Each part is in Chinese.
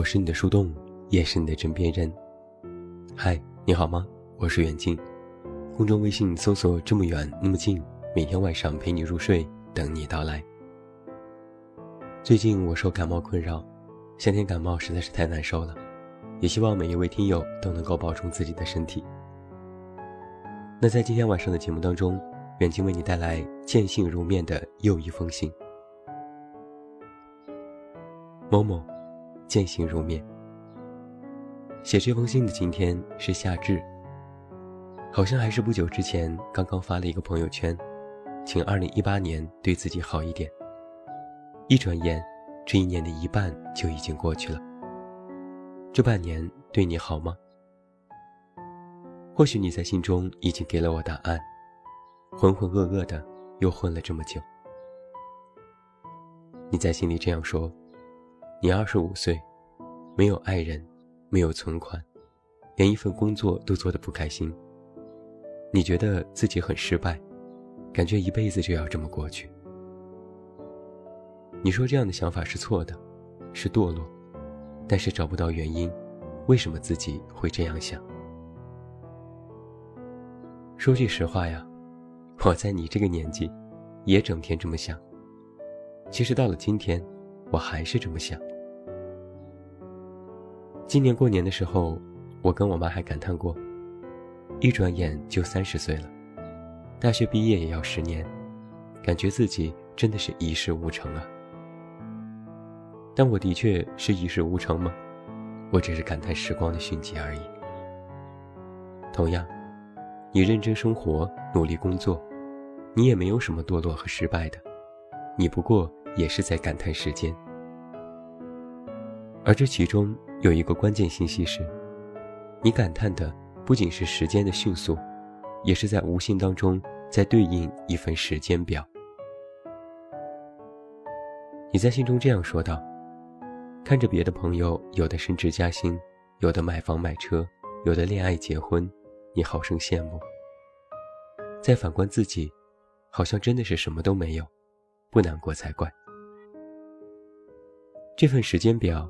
我是你的树洞，也是你的枕边人。嗨，你好吗？我是远近，公众微信搜索“这么远那么近”，每天晚上陪你入睡，等你到来。最近我受感冒困扰，夏天感冒实在是太难受了，也希望每一位听友都能够保重自己的身体。那在今天晚上的节目当中，远近为你带来见信如面的又一封信。某某，见信如面。写这封信的今天是夏至，好像还是不久之前刚刚发了一个朋友圈，请二零一八年对自己好一点。一转眼，这一年的一半就已经过去了。这半年对你好吗？或许你在信中已经给了我答案，浑浑噩噩的又混了这么久。你在心里这样说：你二十五岁，没有爱人。没有存款，连一份工作都做得不开心。你觉得自己很失败，感觉一辈子就要这么过去。你说这样的想法是错的，是堕落，但是找不到原因，为什么自己会这样想？说句实话呀，我在你这个年纪，也整天这么想。其实到了今天，我还是这么想。今年过年的时候，我跟我妈还感叹过，一转眼就三十岁了，大学毕业也要十年，感觉自己真的是一事无成啊。但我的确是一事无成吗？我只是感叹时光的迅疾而已。同样，你认真生活，努力工作，你也没有什么堕落和失败的，你不过也是在感叹时间，而这其中。有一个关键信息是，你感叹的不仅是时间的迅速，也是在无形当中在对应一份时间表。你在信中这样说道：“看着别的朋友，有的升职加薪，有的买房买车，有的恋爱结婚，你好生羡慕。再反观自己，好像真的是什么都没有，不难过才怪。这份时间表。”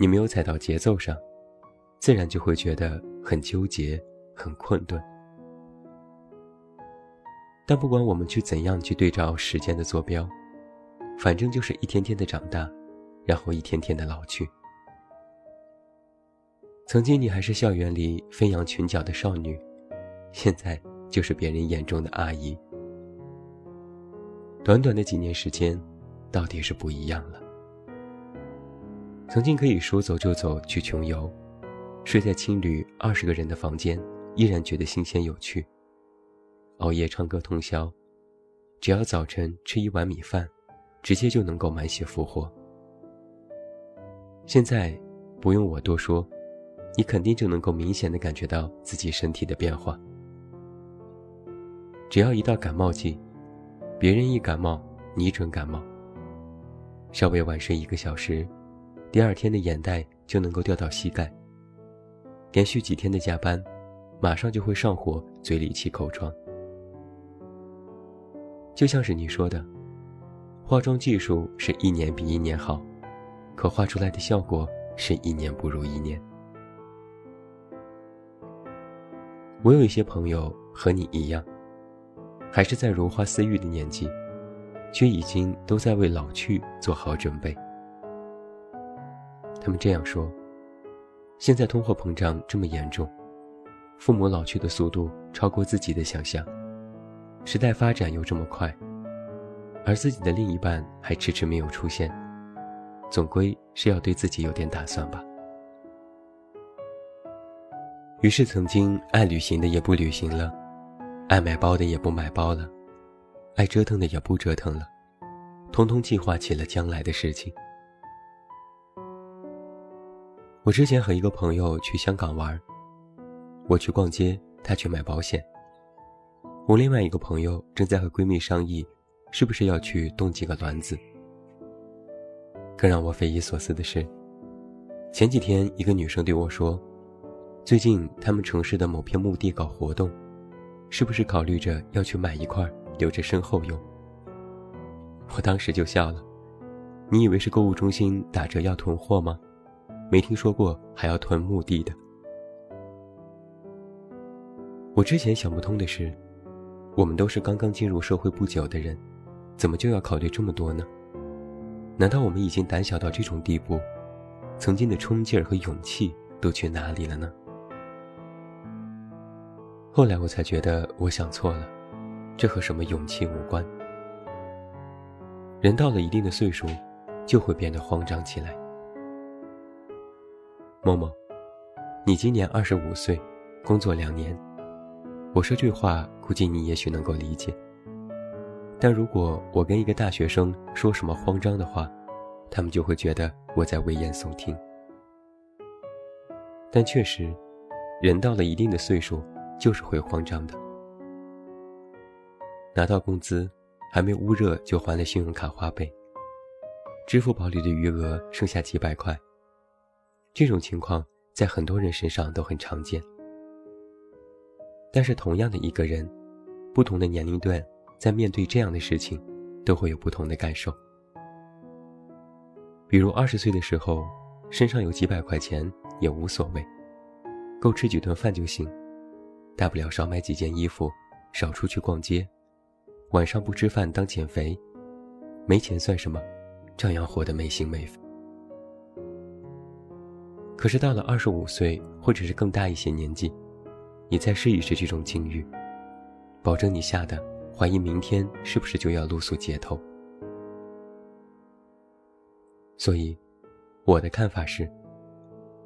你没有踩到节奏上，自然就会觉得很纠结、很困顿。但不管我们去怎样去对照时间的坐标，反正就是一天天的长大，然后一天天的老去。曾经你还是校园里飞扬裙角的少女，现在就是别人眼中的阿姨。短短的几年时间，到底是不一样了。曾经可以说走就走去穷游，睡在青旅二十个人的房间，依然觉得新鲜有趣。熬夜唱歌通宵，只要早晨吃一碗米饭，直接就能够满血复活。现在不用我多说，你肯定就能够明显的感觉到自己身体的变化。只要一到感冒季，别人一感冒，你准感冒。稍微晚睡一个小时。第二天的眼袋就能够掉到膝盖。连续几天的加班，马上就会上火，嘴里起口疮。就像是你说的，化妆技术是一年比一年好，可画出来的效果是一年不如一年。我有一些朋友和你一样，还是在如花似玉的年纪，却已经都在为老去做好准备。他们这样说：“现在通货膨胀这么严重，父母老去的速度超过自己的想象，时代发展又这么快，而自己的另一半还迟迟没有出现，总归是要对自己有点打算吧。”于是，曾经爱旅行的也不旅行了，爱买包的也不买包了，爱折腾的也不折腾了，通通计划起了将来的事情。我之前和一个朋友去香港玩，我去逛街，他去买保险。我另外一个朋友正在和闺蜜商议，是不是要去冻几个卵子。更让我匪夷所思的是，前几天一个女生对我说，最近他们城市的某片墓地搞活动，是不是考虑着要去买一块留着身后用？我当时就笑了，你以为是购物中心打折要囤货吗？没听说过还要囤墓地的。我之前想不通的是，我们都是刚刚进入社会不久的人，怎么就要考虑这么多呢？难道我们已经胆小到这种地步，曾经的冲劲儿和勇气都去哪里了呢？后来我才觉得我想错了，这和什么勇气无关。人到了一定的岁数，就会变得慌张起来。某某，你今年二十五岁，工作两年。我说句话，估计你也许能够理解。但如果我跟一个大学生说什么慌张的话，他们就会觉得我在危言耸听。但确实，人到了一定的岁数，就是会慌张的。拿到工资，还没捂热就还了信用卡花呗，支付宝里的余额剩下几百块。这种情况在很多人身上都很常见。但是，同样的一个人，不同的年龄段，在面对这样的事情，都会有不同的感受。比如，二十岁的时候，身上有几百块钱也无所谓，够吃几顿饭就行，大不了少买几件衣服，少出去逛街，晚上不吃饭当减肥，没钱算什么，照样活得没心没肺。可是到了二十五岁，或者是更大一些年纪。你再试一试这种境遇，保证你吓得怀疑明天是不是就要露宿街头。所以，我的看法是，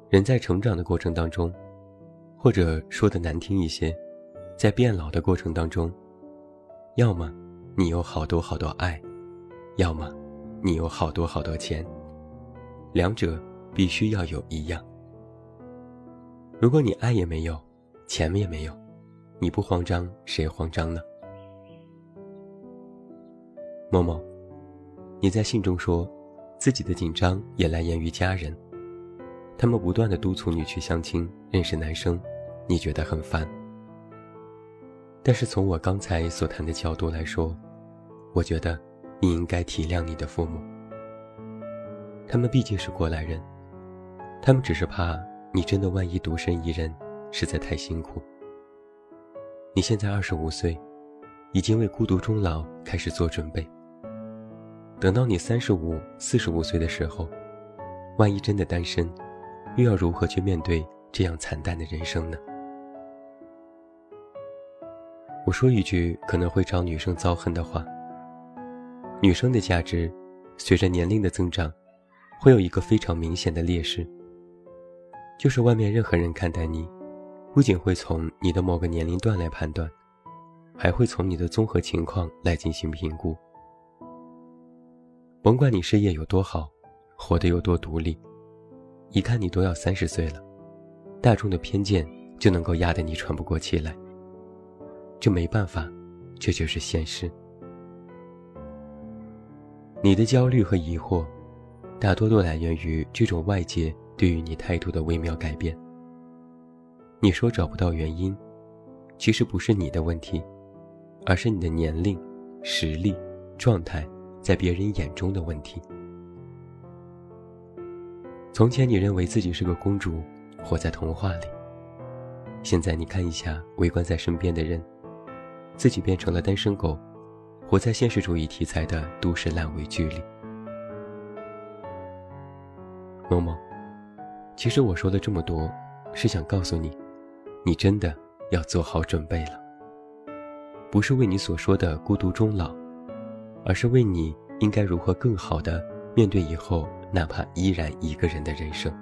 人在成长的过程当中，或者说的难听一些，在变老的过程当中，要么你有好多好多爱，要么你有好多好多钱，两者必须要有一样。如果你爱也没有。钱也没有，你不慌张，谁慌张呢？某某，你在信中说，自己的紧张也来源于家人，他们不断的督促你去相亲认识男生，你觉得很烦。但是从我刚才所谈的角度来说，我觉得你应该体谅你的父母，他们毕竟是过来人，他们只是怕你真的万一独身一人。实在太辛苦。你现在二十五岁，已经为孤独终老开始做准备。等到你三十五、四十五岁的时候，万一真的单身，又要如何去面对这样惨淡的人生呢？我说一句可能会招女生遭恨的话：女生的价值，随着年龄的增长，会有一个非常明显的劣势，就是外面任何人看待你。不仅会从你的某个年龄段来判断，还会从你的综合情况来进行评估。甭管你事业有多好，活得有多独立，一看你都要三十岁了，大众的偏见就能够压得你喘不过气来。这没办法，这就是现实。你的焦虑和疑惑，大多都来源于这种外界对于你态度的微妙改变。你说找不到原因，其实不是你的问题，而是你的年龄、实力、状态在别人眼中的问题。从前你认为自己是个公主，活在童话里。现在你看一下围观在身边的人，自己变成了单身狗，活在现实主义题材的都市烂尾剧里。某某，其实我说了这么多，是想告诉你。你真的要做好准备了，不是为你所说的孤独终老，而是为你应该如何更好的面对以后哪怕依然一个人的人生。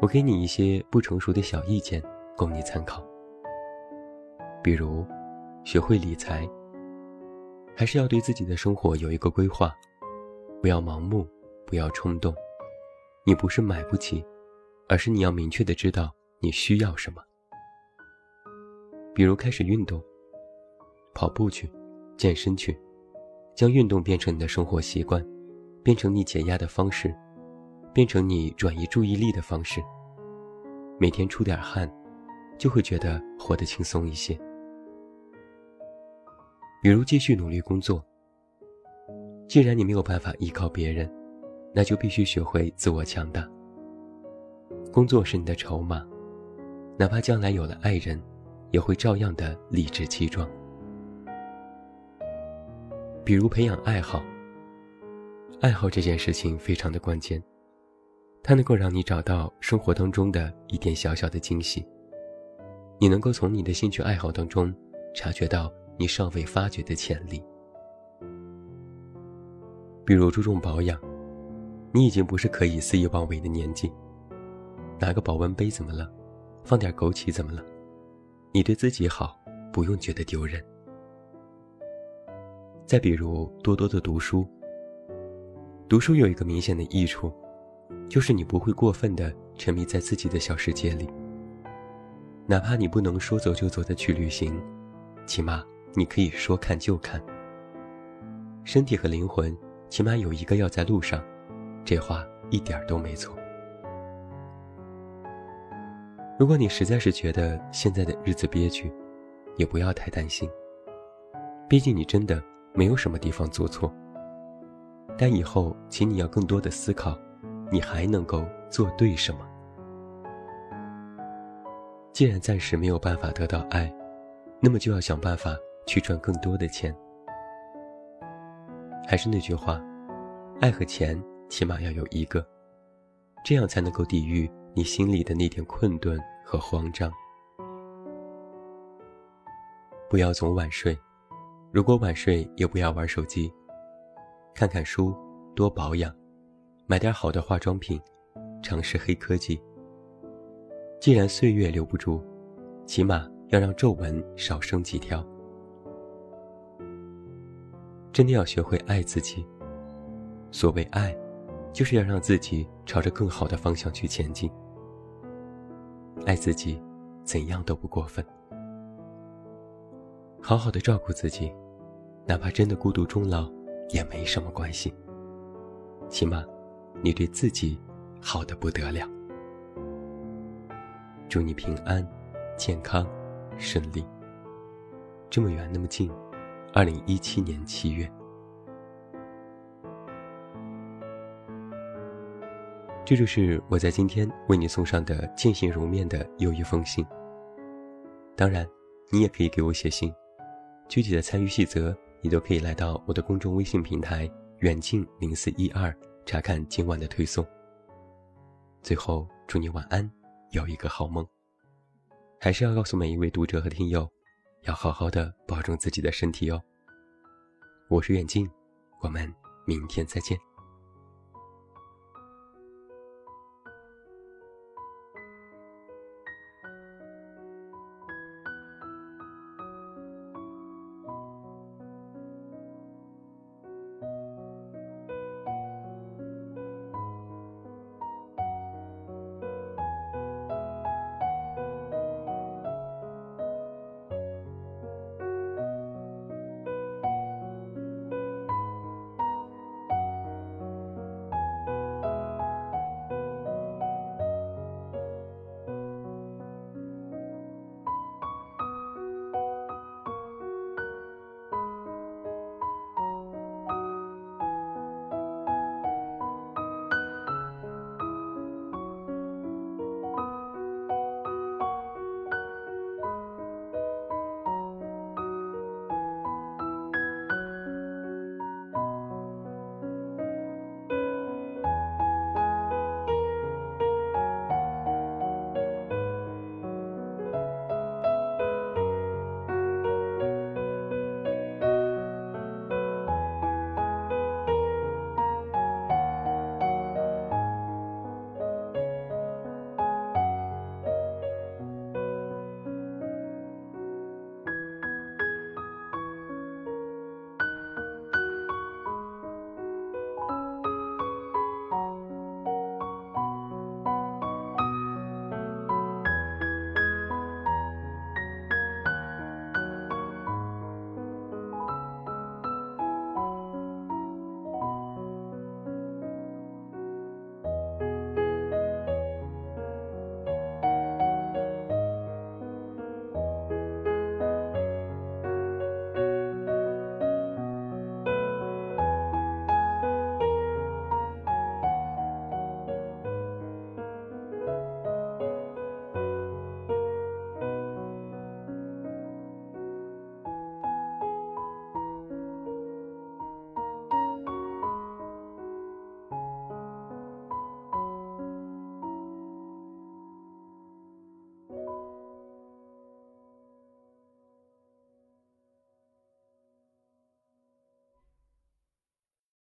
我给你一些不成熟的小意见，供你参考。比如，学会理财，还是要对自己的生活有一个规划，不要盲目，不要冲动。你不是买不起。而是你要明确的知道你需要什么，比如开始运动，跑步去，健身去，将运动变成你的生活习惯，变成你解压的方式，变成你转移注意力的方式。每天出点汗，就会觉得活得轻松一些。比如继续努力工作，既然你没有办法依靠别人，那就必须学会自我强大。工作是你的筹码，哪怕将来有了爱人，也会照样的理直气壮。比如培养爱好，爱好这件事情非常的关键，它能够让你找到生活当中的一点小小的惊喜。你能够从你的兴趣爱好当中，察觉到你尚未发掘的潜力。比如注重保养，你已经不是可以肆意妄为的年纪。拿个保温杯怎么了？放点枸杞怎么了？你对自己好，不用觉得丢人。再比如，多多的读书。读书有一个明显的益处，就是你不会过分的沉迷在自己的小世界里。哪怕你不能说走就走的去旅行，起码你可以说看就看。身体和灵魂，起码有一个要在路上，这话一点都没错。如果你实在是觉得现在的日子憋屈，也不要太担心，毕竟你真的。没有什么地方做错，但以后，请你要更多的思考，你还能够做对什么？既然暂时没有办法得到爱，那么就要想办法去赚更多的钱。还是那句话，爱和钱起码要有一个，这样才能够抵御你心里的那点困顿和慌张。不要总晚睡。如果晚睡，也不要玩手机，看看书，多保养，买点好的化妆品，尝试黑科技。既然岁月留不住，起码要让皱纹少生几条。真的要学会爱自己。所谓爱，就是要让自己朝着更好的方向去前进。爱自己，怎样都不过分。好好的照顾自己。哪怕真的孤独终老，也没什么关系。起码，你对自己好的不得了。祝你平安、健康、顺利。这么远，那么近，二零一七年七月。这就是我在今天为你送上的见信如面的又一封信。当然，你也可以给我写信，具体的参与细则。你都可以来到我的公众微信平台“远近零四一二”查看今晚的推送。最后，祝你晚安，有一个好梦。还是要告诉每一位读者和听友，要好好的保重自己的身体哦。我是远近，我们明天再见。